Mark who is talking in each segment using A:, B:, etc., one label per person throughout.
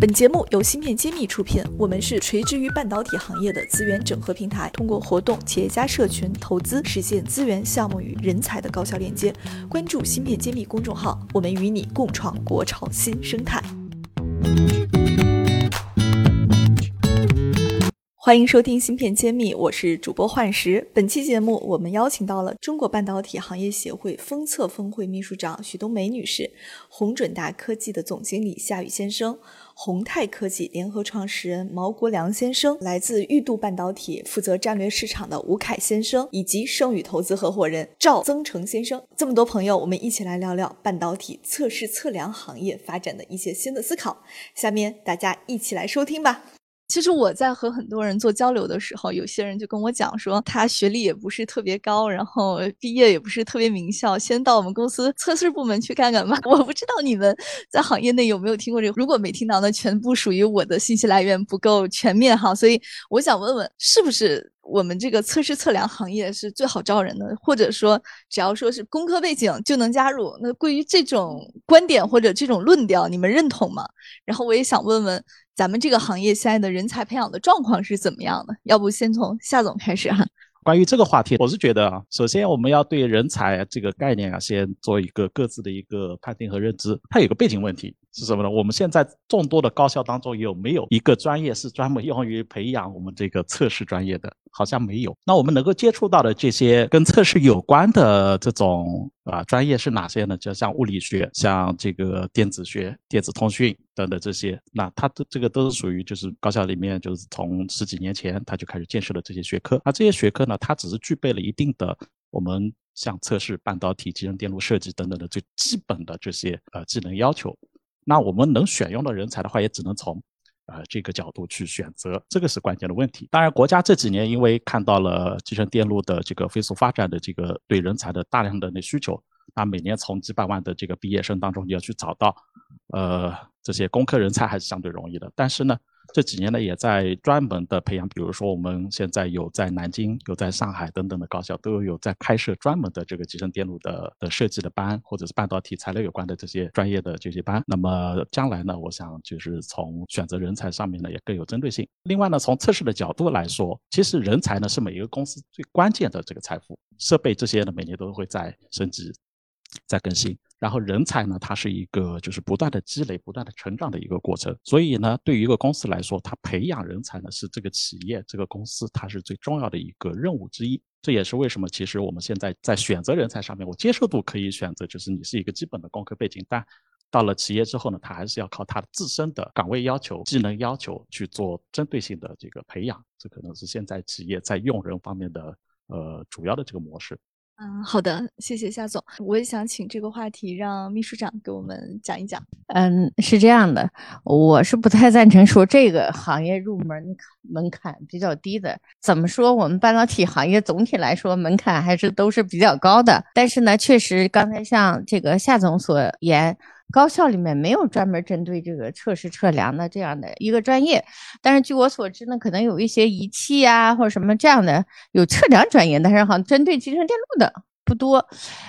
A: 本节目由芯片揭秘出品，我们是垂直于半导体行业的资源整合平台，通过活动、企业家社群、投资，实现资源、项目与人才的高效链接。关注芯片揭秘公众号，我们与你共创国潮新生态。欢迎收听芯片揭秘，我是主播幻石。本期节目，我们邀请到了中国半导体行业协会封测峰会秘书长许冬梅女士，宏准达科技的总经理夏宇先生，宏泰科技联合创始人毛国良先生，来自裕度半导体负责战略市场的吴凯先生，以及盛宇投资合伙人赵增成先生。这么多朋友，我们一起来聊聊半导体测试测量行业发展的一些新的思考。下面大家一起来收听吧。其实我在和很多人做交流的时候，有些人就跟我讲说，他学历也不是特别高，然后毕业也不是特别名校，先到我们公司测试部门去看看吧。我不知道你们在行业内有没有听过这个，如果没听到，那全部属于我的信息来源不够全面哈。所以我想问问，是不是我们这个测试测量行业是最好招人的，或者说只要说是工科背景就能加入？那关于这种观点或者这种论调，你们认同吗？然后我也想问问。咱们这个行业现在的人才培养的状况是怎么样的？要不先从夏总开始哈。
B: 关于这个话题，我是觉得啊，首先我们要对人才这个概念啊，先做一个各自的一个判定和认知。它有个背景问题是什么呢？我们现在众多的高校当中有没有一个专业是专门用于培养我们这个测试专业的？好像没有。那我们能够接触到的这些跟测试有关的这种啊专业是哪些呢？就像物理学、像这个电子学、电子通讯等等这些。那它的这个都是属于就是高校里面就是从十几年前它就开始建设的这些学科。那这些学科呢，它只是具备了一定的我们像测试半导体、集成电路设计等等的最基本的这些呃技能要求。那我们能选用的人才的话，也只能从。呃，这个角度去选择，这个是关键的问题。当然，国家这几年因为看到了集成电路的这个飞速发展的这个对人才的大量的那需求，那每年从几百万的这个毕业生当中你要去找到，呃，这些工科人才还是相对容易的。但是呢。这几年呢，也在专门的培养，比如说我们现在有在南京、有在上海等等的高校，都有在开设专门的这个集成电路的的设计的班，或者是半导体材料有关的这些专业的这些班。那么将来呢，我想就是从选择人才上面呢，也更有针对性。另外呢，从测试的角度来说，其实人才呢是每一个公司最关键的这个财富，设备这些呢每年都会在升级、在更新。然后人才呢，它是一个就是不断的积累、不断的成长的一个过程。所以呢，对于一个公司来说，它培养人才呢，是这个企业、这个公司它是最重要的一个任务之一。这也是为什么，其实我们现在在选择人才上面，我接受度可以选择，就是你是一个基本的工科背景，但到了企业之后呢，它还是要靠它自身的岗位要求、技能要求去做针对性的这个培养。这可能是现在企业在用人方面的呃主要的这个模式。
A: 嗯，好的，谢谢夏总。我也想请这个话题让秘书长给我们讲一讲。
C: 嗯，是这样的，我是不太赞成说这个行业入门门槛比较低的。怎么说？我们半导体行业总体来说门槛还是都是比较高的。但是呢，确实刚才像这个夏总所言。高校里面没有专门针对这个测试测量的这样的一个专业，但是据我所知呢，可能有一些仪器呀或者什么这样的有测量专业，但是好像针对集成电路的不多。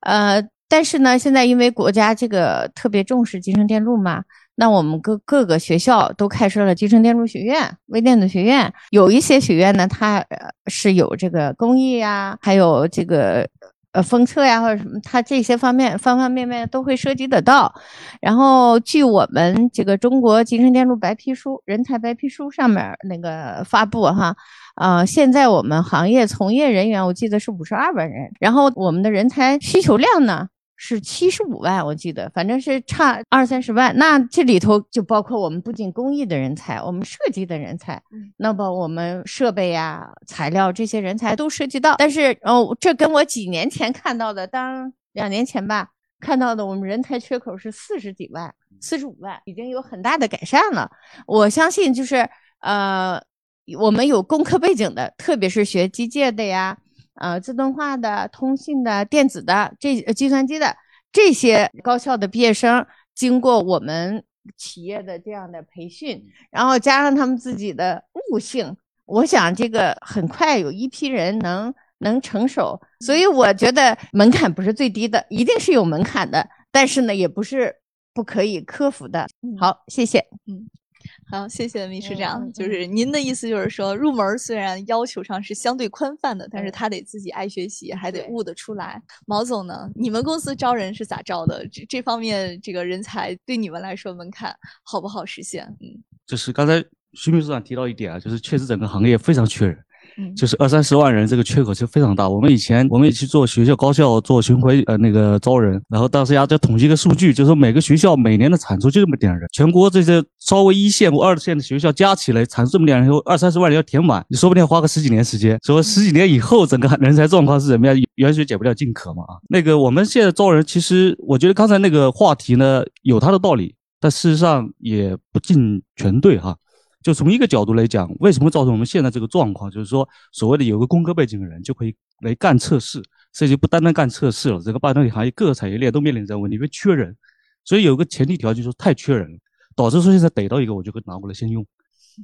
C: 呃，但是呢，现在因为国家这个特别重视集成电路嘛，那我们各各个学校都开设了集成电路学院、微电子学院，有一些学院呢，它是有这个工艺呀，还有这个。呃，封测呀，或者什么，它这些方面方方面面都会涉及得到。然后，据我们这个中国集成电路白皮书、人才白皮书上面那个发布哈，呃，现在我们行业从业人员，我记得是五十二万人。然后，我们的人才需求量呢？是七十五万，我记得，反正是差二三十万。那这里头就包括我们不仅工艺的人才，我们设计的人才，那么我们设备呀、材料这些人才都涉及到。但是，哦，这跟我几年前看到的，当两年前吧看到的，我们人才缺口是四十几万、四十五万，已经有很大的改善了。我相信，就是呃，我们有工科背景的，特别是学机械的呀。呃，自动化的、通信的、电子的，这计算机的这些高校的毕业生，经过我们企业的这样的培训，然后加上他们自己的悟性，我想这个很快有一批人能能成熟。所以我觉得门槛不是最低的，一定是有门槛的，但是呢，也不是不可以克服的。好，谢谢。
A: 嗯。
D: 好，谢谢秘书长。就是您的意思，就是说入门虽然要求上是相对宽泛的，但是他得自己爱学习，还得悟得出来。毛总呢？你们公司招人是咋招的？这这方面这个人才对你们来说门槛好不好实现？嗯，
E: 就是刚才徐秘书长提到一点啊，就是确实整个行业非常缺人。就是二三十万人，这个缺口是非常大。我们以前我们也去做学校高校做巡回，呃，那个招人，然后当时要再统计一个数据，就是说每个学校每年的产出就这么点人，全国这些稍微一线或二线的学校加起来产出这么点人，二三十万人要填满，你说不定花个十几年时间。说十几年以后整个人才状况是怎么样，远水解不了近渴嘛啊。那个我们现在招人，其实我觉得刚才那个话题呢有它的道理，但事实上也不尽全对哈。就从一个角度来讲，为什么造成我们现在这个状况？就是说，所谓的有个工科背景的人就可以来干测试，这就不单单干测试了。整个半导体行业各个产业链都面临这个问题，因为缺人，所以有个前提条件就是太缺人了，导致说现在逮到一个我就会拿过来先用。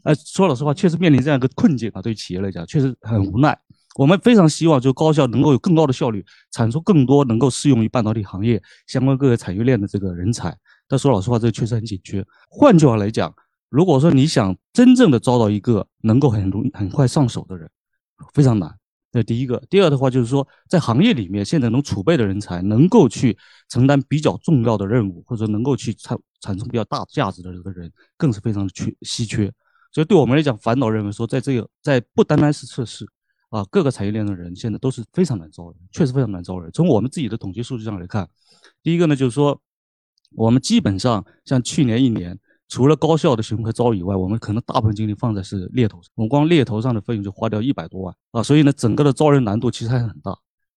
E: 哎，说老实话，确实面临这样一个困境啊。对于企业来讲，确实很无奈。我们非常希望就高校能够有更高的效率，产出更多能够适用于半导体行业相关各个产业链的这个人才。但说老实话，这个确实很紧缺。换句话来讲。如果说你想真正的招到一个能够很容易很快上手的人，非常难。这第一个。第二的话就是说，在行业里面现在能储备的人才，能够去承担比较重要的任务，或者能够去产产生比较大价值的这个人，更是非常的缺稀缺。所以对我们来讲，烦恼认为说，在这个在不单单是测试啊，各个产业链的人现在都是非常难招人，确实非常难招人。从我们自己的统计数据上来看，第一个呢就是说，我们基本上像去年一年。除了高校的巡回招以外，我们可能大部分精力放在是猎头上。我们光猎头上的费用就花掉一百多万啊，所以呢，整个的招人难度其实还是很大。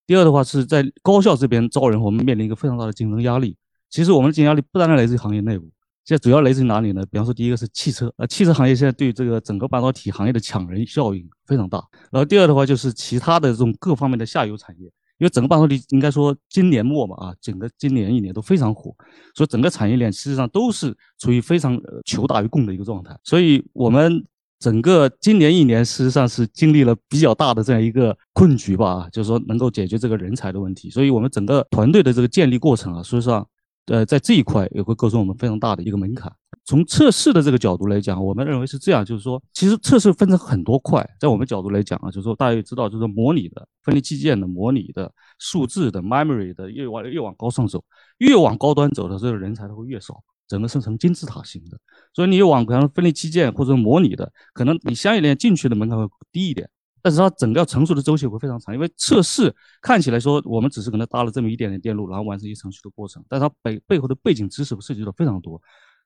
E: 第二的话是在高校这边招人，我们面临一个非常大的竞争压力。其实我们的竞争压力不单单来自于行业内部，现在主要来自于哪里呢？比方说，第一个是汽车，呃，汽车行业现在对这个整个半导体行业的抢人效应非常大。然后第二的话就是其他的这种各方面的下游产业。因为整个半导体应该说今年末嘛啊，整个今年一年都非常火，所以整个产业链实际上都是处于非常求大于供的一个状态。所以我们整个今年一年事实上是经历了比较大的这样一个困局吧，就是说能够解决这个人才的问题。所以我们整个团队的这个建立过程啊，事实上。呃，在这一块也会构成我们非常大的一个门槛。从测试的这个角度来讲，我们认为是这样，就是说，其实测试分成很多块。在我们角度来讲啊，就是说，大家也知道，就是模拟的、分离器件的、模拟的、数字的、memory 的，越往越往高上走，越往高端走的这个人才会越少，整个生成金字塔型的。所以你往可能分离器件或者模拟的，可能你相对连进去的门槛会低一点。但是它整个要成熟的周期会非常长，因为测试看起来说我们只是可能搭了这么一点点电路，然后完成一程序的过程，但它背背后的背景知识涉及到非常多，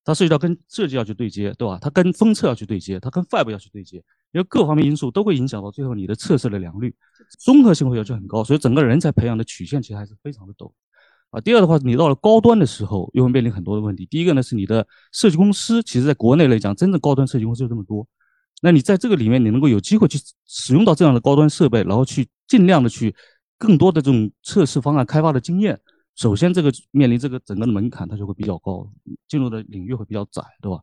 E: 它涉及到跟设计要去对接，对吧？它跟封测要去对接，它跟 fab 要去对接，因为各方面因素都会影响到最后你的测试的良率，综合性会要求很高，所以整个人才培养的曲线其实还是非常的陡啊。第二的话，你到了高端的时候又会面临很多的问题，第一个呢是你的设计公司，其实在国内来讲，真正高端设计公司就这么多。那你在这个里面，你能够有机会去使用到这样的高端设备，然后去尽量的去更多的这种测试方案开发的经验。首先，这个面临这个整个的门槛，它就会比较高，进入的领域会比较窄，对吧？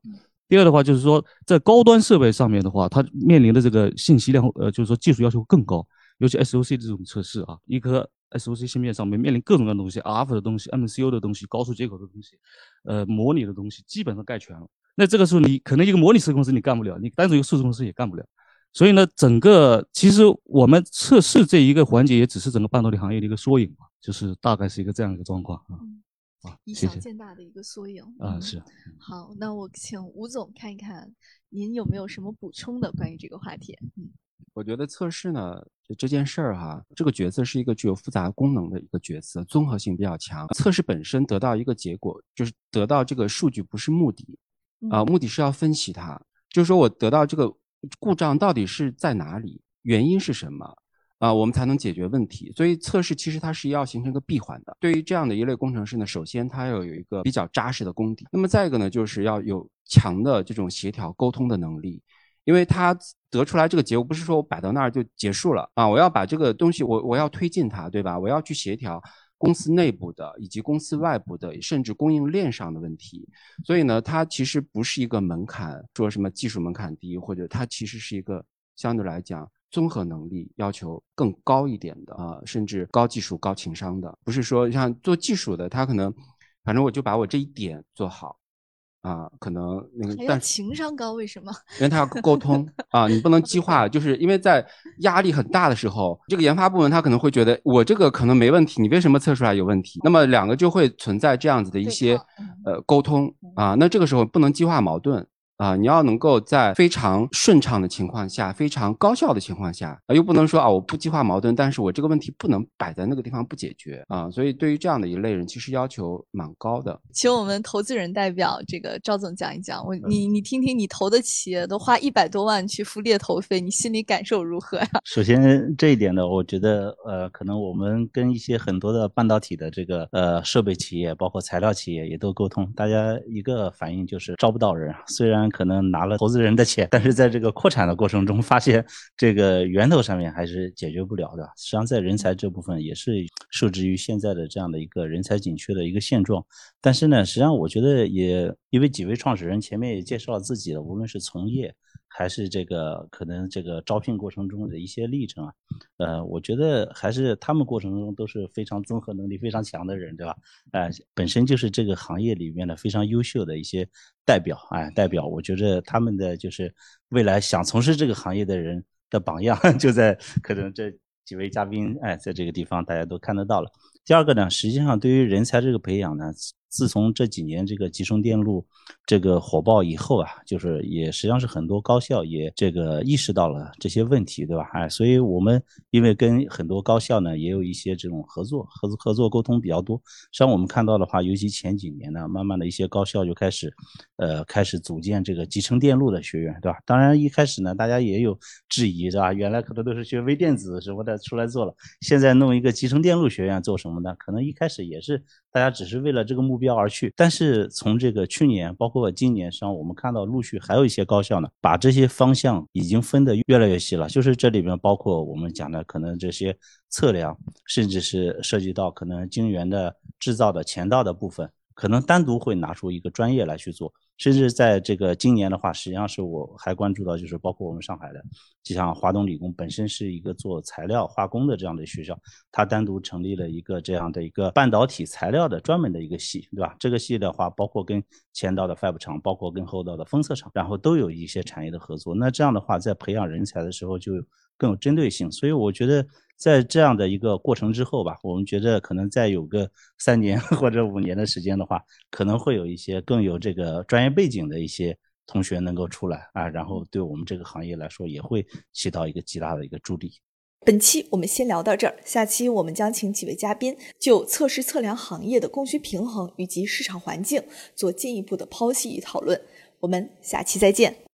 E: 第二的话，就是说在高端设备上面的话，它面临的这个信息量，呃，就是说技术要求更高，尤其 SOC 这种测试啊，一颗 SOC 芯片上面面临各种各样的东西，RF 的东西、MCU 的东西、高速接口的东西，呃，模拟的东西，基本上盖全了。那这个时候，你可能一个模拟测试公司你干不了，你单纯一个数字公司也干不了。所以呢，整个其实我们测试这一个环节，也只是整个半导体行业的一个缩影嘛，就是大概是一个这样一个状况啊。
D: 啊，以小见大的一个缩影
E: 啊，是。
D: 好，那我请吴总看一看，您有没有什么补充的关于这个话题？嗯，
F: 我觉得测试呢，这件事儿哈，这个角色是一个具有复杂功能的一个角色，综合性比较强。测试本身得到一个结果，就是得到这个数据不是目的。啊，目的是要分析它，就是说我得到这个故障到底是在哪里，原因是什么啊，我们才能解决问题。所以测试其实它是要形成一个闭环的。对于这样的一类工程师呢，首先他要有一个比较扎实的功底，那么再一个呢，就是要有强的这种协调沟通的能力，因为他得出来这个结果不是说我摆到那儿就结束了啊，我要把这个东西我我要推进它，对吧？我要去协调。公司内部的以及公司外部的，甚至供应链上的问题，所以呢，它其实不是一个门槛，说什么技术门槛低，或者它其实是一个相对来讲综合能力要求更高一点的啊，甚至高技术高情商的，不是说像做技术的，他可能反正我就把我这一点做好啊，可能那个，
D: 但情商高为什么？
F: 因为他要沟通啊，你不能激化，就是因为在压力很大的时候，这个研发部门他可能会觉得我这个可能没问题，你为什么测出来有问题？那么两个就会存在这样子的一些呃沟通啊，那这个时候不能激化矛盾。啊，你要能够在非常顺畅的情况下，非常高效的情况下，啊，又不能说啊，我不激化矛盾，但是我这个问题不能摆在那个地方不解决啊，所以对于这样的一类人，其实要求蛮高的。
D: 请我们投资人代表这个赵总讲一讲，我你你听听，你投的企业都花一百多万去付猎头费，你心里感受如何呀？
G: 首先这一点呢，我觉得呃，可能我们跟一些很多的半导体的这个呃设备企业，包括材料企业也都沟通，大家一个反应就是招不到人，虽然。可能拿了投资人的钱，但是在这个扩产的过程中，发现这个源头上面还是解决不了的。实际上，在人才这部分也是受制于现在的这样的一个人才紧缺的一个现状。但是呢，实际上我觉得也因为几位创始人前面也介绍了自己的，无论是从业。还是这个可能这个招聘过程中的一些历程啊，呃，我觉得还是他们过程中都是非常综合能力非常强的人，对吧？呃，本身就是这个行业里面的非常优秀的一些代表，哎，代表，我觉得他们的就是未来想从事这个行业的人的榜样，就在可能这几位嘉宾，哎，在这个地方大家都看得到了。第二个呢，实际上对于人才这个培养呢。自从这几年这个集成电路这个火爆以后啊，就是也实际上是很多高校也这个意识到了这些问题，对吧？哎，所以我们因为跟很多高校呢也有一些这种合作，合作合作沟通比较多。像我们看到的话，尤其前几年呢，慢慢的一些高校就开始，呃，开始组建这个集成电路的学院，对吧？当然一开始呢，大家也有质疑，对吧？原来可能都是学微电子什么的出来做了，现在弄一个集成电路学院做什么呢？可能一开始也是大家只是为了这个目标。而去，但是从这个去年，包括今年，上我们看到陆续还有一些高校呢，把这些方向已经分得越来越细了。就是这里边包括我们讲的可能这些测量，甚至是涉及到可能晶圆的制造的前道的部分，可能单独会拿出一个专业来去做。甚至在这个今年的话，实际上是我还关注到，就是包括我们上海的，就像华东理工本身是一个做材料化工的这样的学校，它单独成立了一个这样的一个半导体材料的专门的一个系，对吧？这个系的话，包括跟前道的 fab 厂，包括跟后道的封测厂，然后都有一些产业的合作。那这样的话，在培养人才的时候就更有针对性。所以我觉得。在这样的一个过程之后吧，我们觉得可能再有个三年 或者五年的时间的话，可能会有一些更有这个专业背景的一些同学能够出来啊，然后对我们这个行业来说也会起到一个极大的一个助力。
D: 本期我们先聊到这儿，下期我们将请几位嘉宾就测试测量行业的供需平衡以及市场环境做进一步的剖析与讨论。我们下期再见。